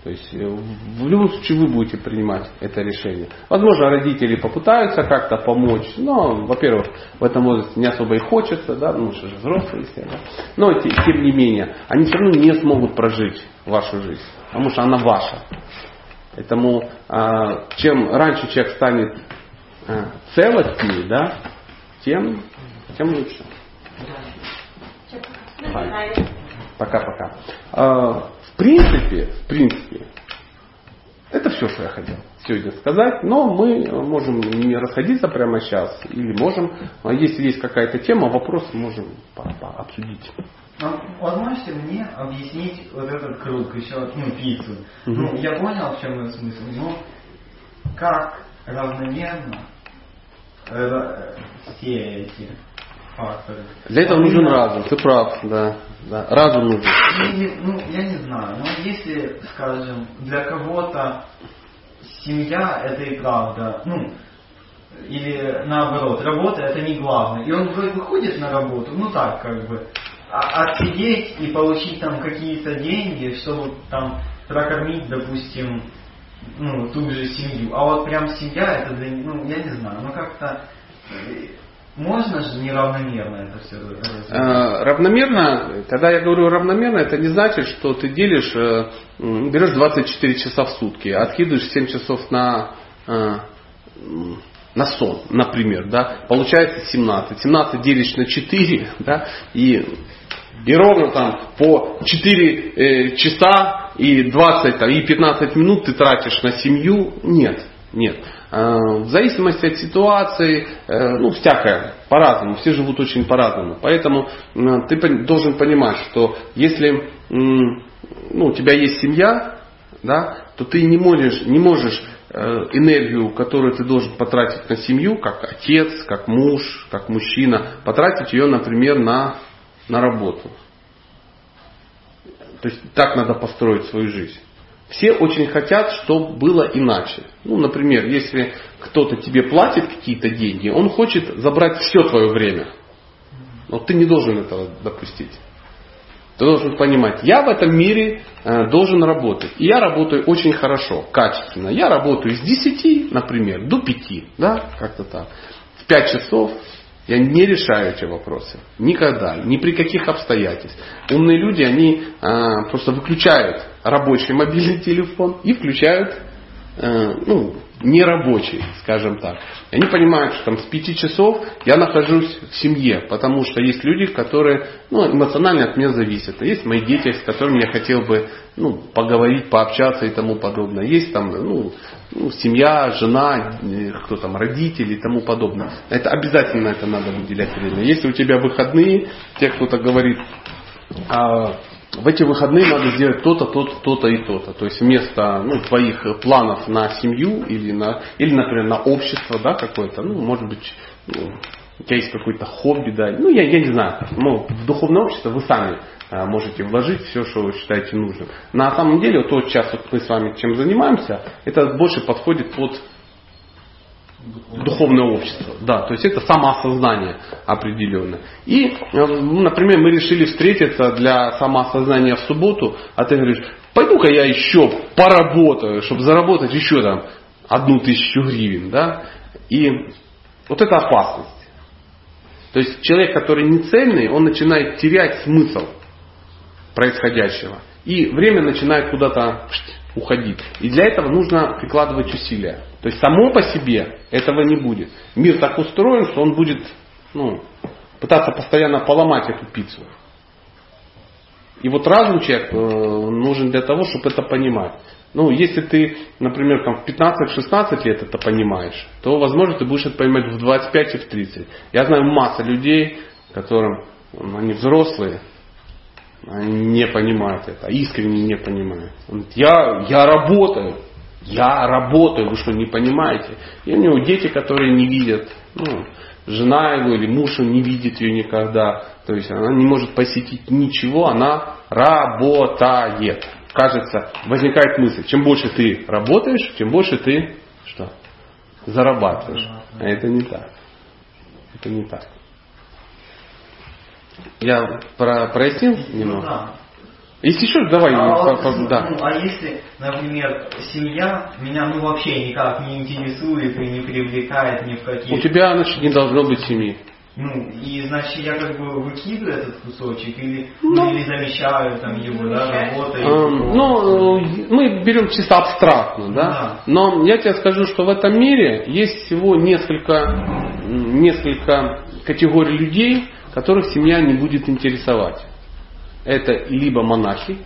То есть э, в любом случае вы будете принимать это решение. Возможно, родители попытаются как-то помочь, но, во-первых, в этом возрасте не особо и хочется, да, ну что же взрослые все, да. Но тем не менее, они все равно не смогут прожить вашу жизнь, потому что она ваша. Поэтому а, чем раньше человек станет а, целостнее, да, тем, тем лучше. Пока-пока. Принципе, в принципе, это все, что я хотел сегодня сказать, но мы можем не расходиться прямо сейчас, или можем, а если есть какая-то тема, вопрос можем обсудить. А вот можете мне объяснить вот этот круг, еще ну, пиццу? Угу. Ну, я понял, в чем его смысл, но как равномерно э, все эти Для этого нужен разум, ты прав, да. да. Разум нужен. Ну, ну, я не знаю, но если, скажем, для кого-то семья это и правда, ну, или наоборот, работа это не главное. И он выходит на работу, ну так, как бы, а- отсидеть и получить там какие-то деньги, чтобы там прокормить, допустим, ну, ту же семью. А вот прям семья, это, для- ну, я не знаю, ну как-то э, можно же неравномерно это все Э, Равномерно, когда я говорю равномерно, это не значит, что ты делишь, э, берешь 24 часа в сутки, откидываешь 7 часов на, э, на сон, например, да, получается 17. 17 делишь на 4, да, и, и ровно там по 4 э, часа и 20 там, и 15 минут ты тратишь на семью. Нет, нет. Э, В зависимости от ситуации, э, ну, всякое, по-разному, все живут очень по-разному. Поэтому ты должен понимать, что если ну, у тебя есть семья, да, то ты не можешь, не можешь э, энергию, которую ты должен потратить на семью, как отец, как муж, как мужчина, потратить ее, например, на, на работу. То есть так надо построить свою жизнь. Все очень хотят, чтобы было иначе. Ну, например, если кто-то тебе платит какие-то деньги, он хочет забрать все твое время. Но ты не должен этого допустить. Ты должен понимать, я в этом мире э, должен работать. И я работаю очень хорошо, качественно. Я работаю с 10, например, до 5, да, как-то так. В 5 часов я не решаю эти вопросы. Никогда, ни при каких обстоятельствах. Умные люди, они э, просто выключают рабочий мобильный телефон и включают э, ну, нерабочий, скажем так. Они понимают, что там с 5 часов я нахожусь в семье, потому что есть люди, которые ну, эмоционально от меня зависят. Есть мои дети, с которыми я хотел бы ну, поговорить, пообщаться и тому подобное. Есть там ну, ну, семья, жена, э, кто там, родители и тому подобное. Это обязательно это надо выделять время. Если у тебя выходные, те кто-то говорит, а, в эти выходные надо сделать то-то, то-то, то-то и то-то. То есть вместо ну, твоих планов на семью или, на, или, например, на общество да, какое-то, ну, может быть, ну, у тебя есть какое-то хобби, да, ну, я, я не знаю, ну, в духовное общество вы сами а, можете вложить все, что вы считаете нужным. На самом деле, вот тот час, вот мы с вами чем занимаемся, это больше подходит под духовное общество. Да, то есть это самоосознание определенное. И, э, ну, например, мы решили встретиться для самоосознания в субботу, а ты говоришь, пойду-ка я еще поработаю, чтобы заработать еще там одну тысячу гривен. Да? И вот это опасность. То есть человек, который не цельный, он начинает терять смысл происходящего. И время начинает куда-то уходить. И для этого нужно прикладывать усилия. То есть само по себе этого не будет. Мир так устроен, что он будет ну, пытаться постоянно поломать эту пиццу. И вот разум человек э, нужен для того, чтобы это понимать. Ну, если ты, например, там, в 15-16 лет это понимаешь, то, возможно, ты будешь это понимать в 25 и в 30. Я знаю масса людей, которым ну, они взрослые, они не понимают это, искренне не понимают. Он говорит, я, я работаю, я работаю, вы что, не понимаете? И у него дети, которые не видят, ну, жена его или муж не видит ее никогда. То есть она не может посетить ничего, она работает. Кажется, возникает мысль, чем больше ты работаешь, тем больше ты что? Зарабатываешь. А это не так. Это не так. Я про, прояснил немного? Да. Если еще, давай. А, по- вот, по- да. ну, а если, например, семья меня ну вообще никак не интересует и не привлекает ни в какие... У тебя, значит, не должно быть семьи. Ну, и значит я как бы выкидываю этот кусочек или, Ну. ну, или замещаю там его, да, работой. Эм, Ну, мы берем чисто абстрактно, да? Да. Но я тебе скажу, что в этом мире есть всего несколько, несколько категорий людей, которых семья не будет интересовать. Это либо монахи,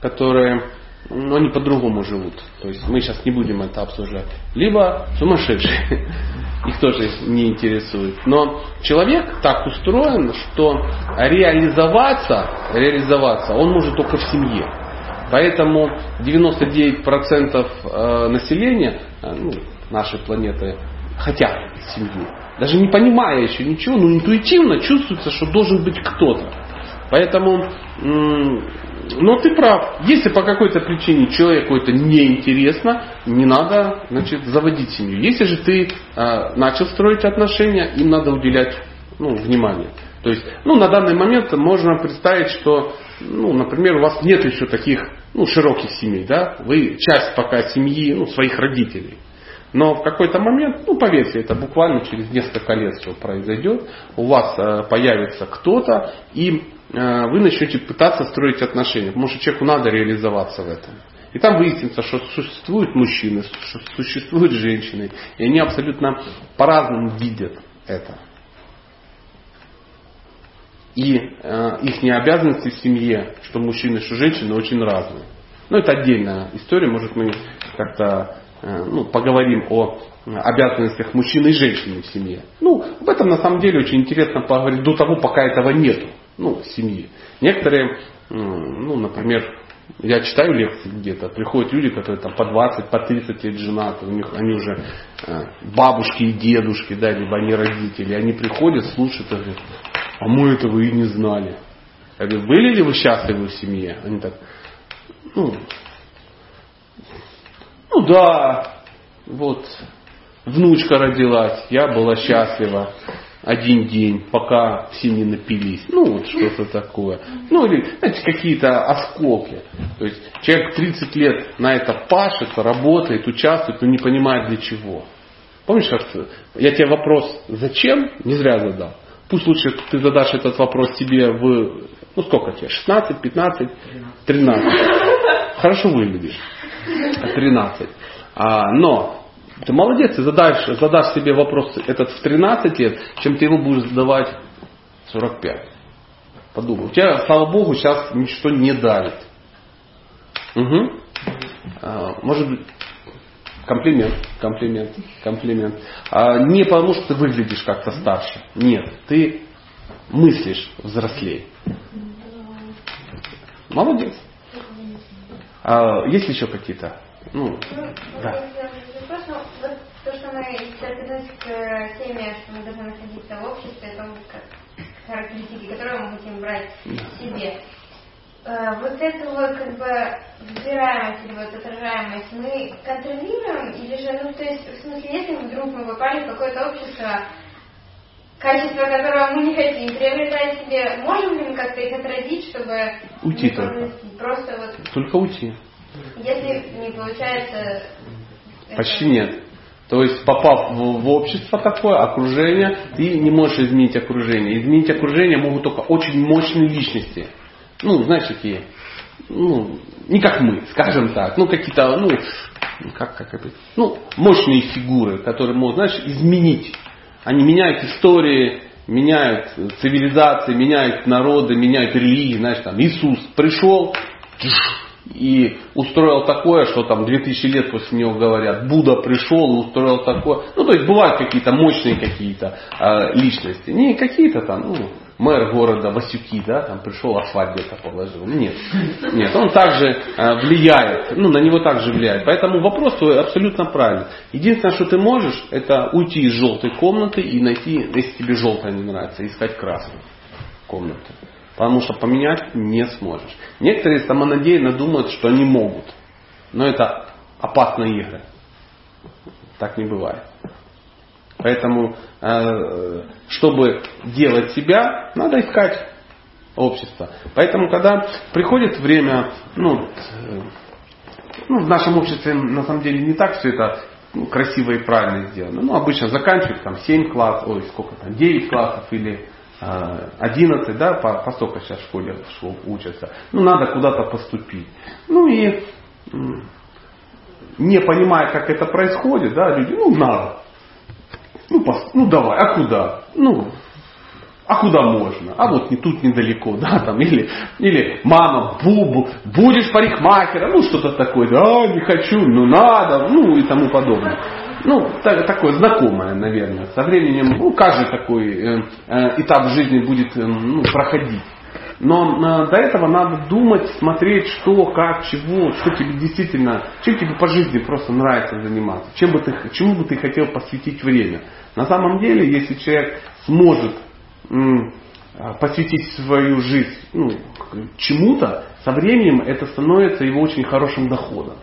которые, ну, они по-другому живут. То есть мы сейчас не будем это обсуждать. Либо сумасшедшие. Их тоже не интересует. Но человек так устроен, что реализоваться, реализоваться он может только в семье. Поэтому 99% э, населения э, ну, нашей планеты хотят семью. Даже не понимая еще ничего, но интуитивно чувствуется, что должен быть кто-то. Поэтому, но ты прав, если по какой-то причине человеку это неинтересно, не надо значит, заводить семью. Если же ты э, начал строить отношения, им надо уделять ну, внимание. То есть, ну, на данный момент можно представить, что, ну, например, у вас нет еще таких, ну, широких семей, да, вы часть пока семьи, ну, своих родителей. Но в какой-то момент, ну поверьте, это буквально через несколько лет все произойдет, у вас э, появится кто-то, и э, вы начнете пытаться строить отношения, потому что человеку надо реализоваться в этом. И там выяснится, что существуют мужчины, что существуют женщины, и они абсолютно по-разному видят это. И э, их обязанности в семье, что мужчины, что женщины, очень разные. Но это отдельная история, может мы как-то ну, поговорим о обязанностях мужчины и женщины в семье. Ну, об этом на самом деле очень интересно поговорить до того, пока этого нету ну, в семье. Некоторые, ну, например, я читаю лекции где-то, приходят люди, которые там по 20, по 30 лет женаты, у них они уже э, бабушки и дедушки, да, либо они родители, они приходят, слушают и говорят, а мы этого и не знали. Я говорю, были ли вы счастливы в семье? Они так, ну, ну да, вот внучка родилась, я была счастлива один день, пока все не напились. Ну, вот что-то такое. Ну, или, знаете, какие-то осколки. То есть человек 30 лет на это пашет, работает, участвует, но не понимает для чего. Помнишь, я тебе вопрос «Зачем?» не зря задал. Пусть лучше ты задашь этот вопрос себе в, ну сколько тебе, 16, 15, 13. Хорошо выглядишь. 13. А, но ты молодец, ты задашь, задашь себе вопрос этот в 13 лет, чем ты его будешь задавать в 45. Подумай. У тебя, слава Богу, сейчас ничто не давит. Угу. А, может быть, комплимент, комплимент, комплимент. А, не потому, что ты выглядишь как-то старше. Нет, ты мыслишь взрослее. Молодец. А, есть ли еще какие-то? Ну, ну да. Вопрос, вот то, что мы вернулись к теме, что мы должны находиться в обществе, о том, как характеристики, которые мы хотим брать в себе. Э, вот эту вот как бы взбираемость или вот отражаемость мы контролируем или же, ну то есть в смысле, если вдруг мы попали в какое-то общество, качество которого мы не хотим приобретать себе, можем ли мы как-то их отразить, чтобы уйти только. просто вот только уйти. Если не получается почти это... нет. То есть, попав в, в общество такое, окружение, ты не можешь изменить окружение. Изменить окружение могут только очень мощные личности. Ну, знаешь, такие, ну, не как мы, скажем так, ну, какие-то, ну, как, как это, ну, мощные фигуры, которые могут, знаешь, изменить они меняют истории, меняют цивилизации, меняют народы, меняют религии. Знаешь, там Иисус пришел и устроил такое, что там 2000 лет после него говорят, Будда пришел устроил такое. Ну, то есть бывают какие-то мощные какие-то э, личности. Не какие-то там, ну, мэр города Васюки, да, там пришел асфальт где-то положил. Нет, нет, он также э, влияет, ну, на него также влияет. Поэтому вопрос твой абсолютно правильный. Единственное, что ты можешь, это уйти из желтой комнаты и найти, если тебе желтая не нравится, искать красную комнату. Потому что поменять не сможешь. Некоторые самонадеянно думают, что они могут. Но это опасные игры. Так не бывает. Поэтому, э, чтобы делать себя, надо искать общество. Поэтому, когда приходит время, ну, э, ну, в нашем обществе на самом деле не так все это ну, красиво и правильно сделано. Ну, обычно заканчивают там 7 классов, ой, сколько там, 9 классов или 11, э, да, по, по столько сейчас в школе учатся. Ну, надо куда-то поступить. Ну и не понимая, как это происходит, да, люди, ну, надо. Ну, пос, ну давай, а куда? Ну, а куда можно? А вот не тут недалеко, да, там, или, или мама, бубу, будешь парикмахером, ну что-то такое, да, не хочу, ну надо, ну и тому подобное. Ну, так, такое знакомое, наверное. Со временем, ну, каждый такой э, э, этап жизни будет э, ну, проходить. Но э, до этого надо думать, смотреть, что, как, чего, что тебе действительно, чем тебе по жизни просто нравится заниматься, чем бы ты, чему бы ты хотел посвятить время. На самом деле, если человек сможет м, посвятить свою жизнь ну, чему-то, со временем это становится его очень хорошим доходом.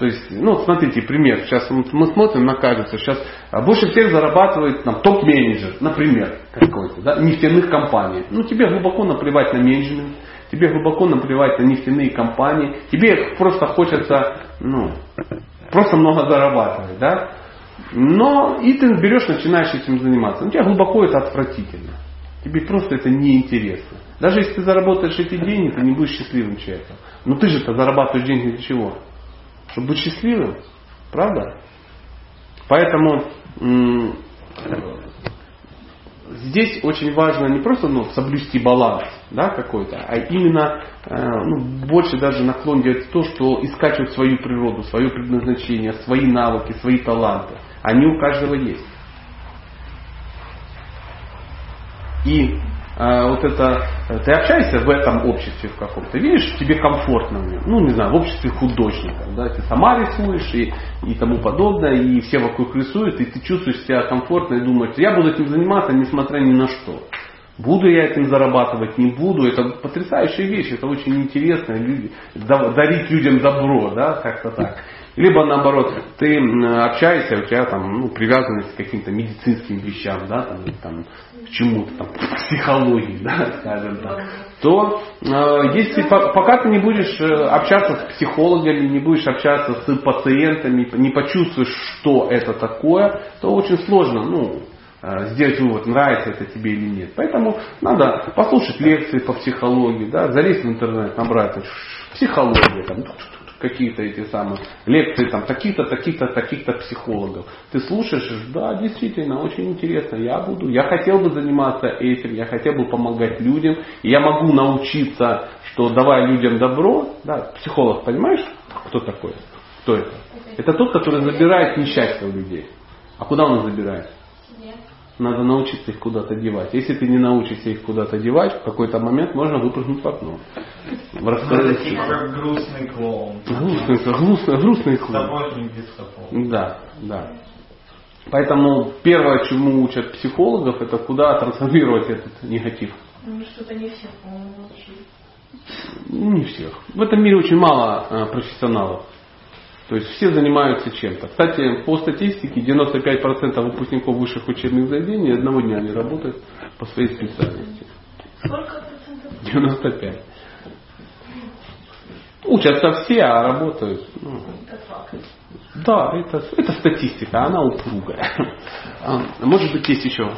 То есть, ну, смотрите, пример. Сейчас мы смотрим, на кажется, сейчас больше всех зарабатывает там, топ-менеджер, например, какой-то, да, нефтяных компаний. Ну, тебе глубоко наплевать на менеджмент, тебе глубоко наплевать на нефтяные компании, тебе просто хочется, ну, просто много зарабатывать, да. Но и ты берешь, начинаешь этим заниматься. Ну, тебе глубоко это отвратительно. Тебе просто это неинтересно. Даже если ты заработаешь эти деньги, ты не будешь счастливым человеком. Но ты же-то зарабатываешь деньги для чего? Чтобы быть счастливым. Правда? Поэтому здесь очень важно не просто ну, соблюсти баланс да, какой-то, а именно э, ну, больше даже наклон делать то, что искать вот свою природу, свое предназначение, свои навыки, свои таланты. Они у каждого есть. И вот это, ты общаешься в этом обществе в каком-то, видишь, тебе комфортно в нем, ну не знаю, в обществе художников, да, ты сама рисуешь и, и тому подобное, и все вокруг рисуют, и ты чувствуешь себя комфортно и думаешь, я буду этим заниматься, несмотря ни на что. Буду я этим зарабатывать, не буду. Это потрясающая вещь, это очень интересно. Люди, дарить людям добро, да, как-то так. Либо наоборот, ты общаешься, у тебя там ну, привязанность к каким-то медицинским вещам, да, там, там, к чему-то, там, к психологии, да, скажем так, то э, если пока ты не будешь э, общаться с психологами, не будешь общаться с пациентами, не почувствуешь, что это такое, то очень сложно, ну, э, сделать вывод, нравится это тебе или нет. Поэтому надо послушать лекции по психологии, да, залезть в интернет, набрать психология, там, какие-то эти самые лекции там таких-то, таких-то, таких-то психологов. Ты слушаешь, да, действительно, очень интересно, я буду, я хотел бы заниматься этим, я хотел бы помогать людям, и я могу научиться, что давая людям добро, да, психолог, понимаешь, кто такой? Кто это? Это тот, который забирает несчастье у людей. А куда он забирает? Надо научиться их куда-то девать. Если ты не научишься их куда-то девать, в какой-то момент можно выпрыгнуть в окно. В Это типа как грустный клоун. Грустный, грустный, грустный клоун. Сапожник без сапог. Да, да. Поэтому первое, чему учат психологов, это куда трансформировать этот негатив. Ну, что-то не всех, по-моему. Не всех. В этом мире очень мало э, профессионалов. То есть все занимаются чем-то. Кстати, по статистике 95% выпускников высших учебных заведений одного дня не работают по своей специальности. Сколько процентов? 95. Учатся все, а работают. Ну, да, это, это статистика, она упругая. А, Может быть, есть еще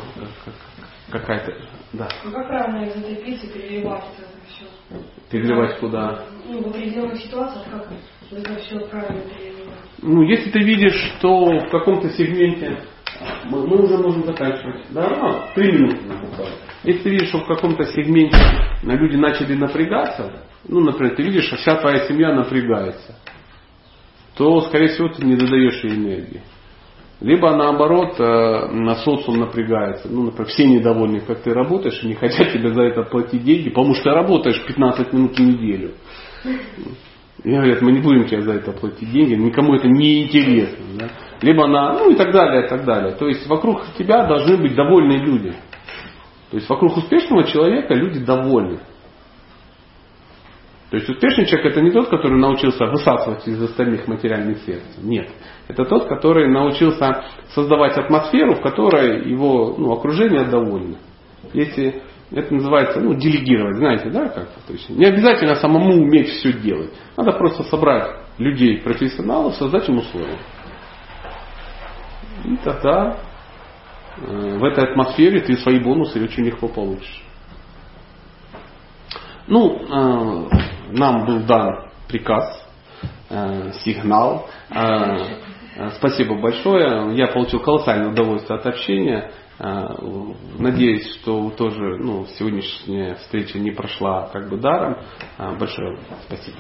какая-то. Да. Ну как правильно из этой пиццы переливать это все? Переливать куда? Ну, в определенных ситуациях как Ну, если ты видишь, что в каком-то сегменте мы, мы уже можем заканчивать. Да, а, три минуты. Если ты видишь, что в каком-то сегменте люди начали напрягаться, ну, например, ты видишь, что вся твоя семья напрягается, то, скорее всего, ты не додаешь ей энергии. Либо наоборот, э, на социум напрягается. Ну, например, все недовольны, как ты работаешь, и не хотят тебе за это платить деньги, потому что ты работаешь 15 минут в неделю. И говорят, мы не будем тебе за это платить деньги, никому это не интересно. Да? Либо на, ну и так далее, и так далее. То есть вокруг тебя должны быть довольные люди. То есть вокруг успешного человека люди довольны. То есть успешный человек это не тот, который научился высасывать из остальных материальных средств. Нет. Это тот, который научился создавать атмосферу, в которой его ну, окружение довольно. Если это называется ну, делегировать, знаете, да, как То есть не обязательно самому уметь все делать. Надо просто собрать людей, профессионалов, создать им условия. И тогда э, в этой атмосфере ты свои бонусы очень легко получишь. Ну, э, нам был дан приказ, э, сигнал. Э, спасибо большое. Я получил колоссальное удовольствие от общения. Э, надеюсь, что тоже ну, сегодняшняя встреча не прошла как бы даром. Э, большое спасибо.